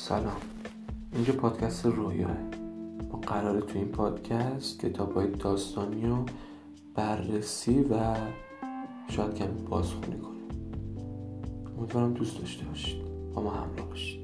سلام. اینجا پادکست رویاه. ما قراره تو این پادکست کتاب های داستانی رو بررسی و شاید کمی بازخونی کنیم. امیدوارم دوست داشته باشید. با ما همراه باشید.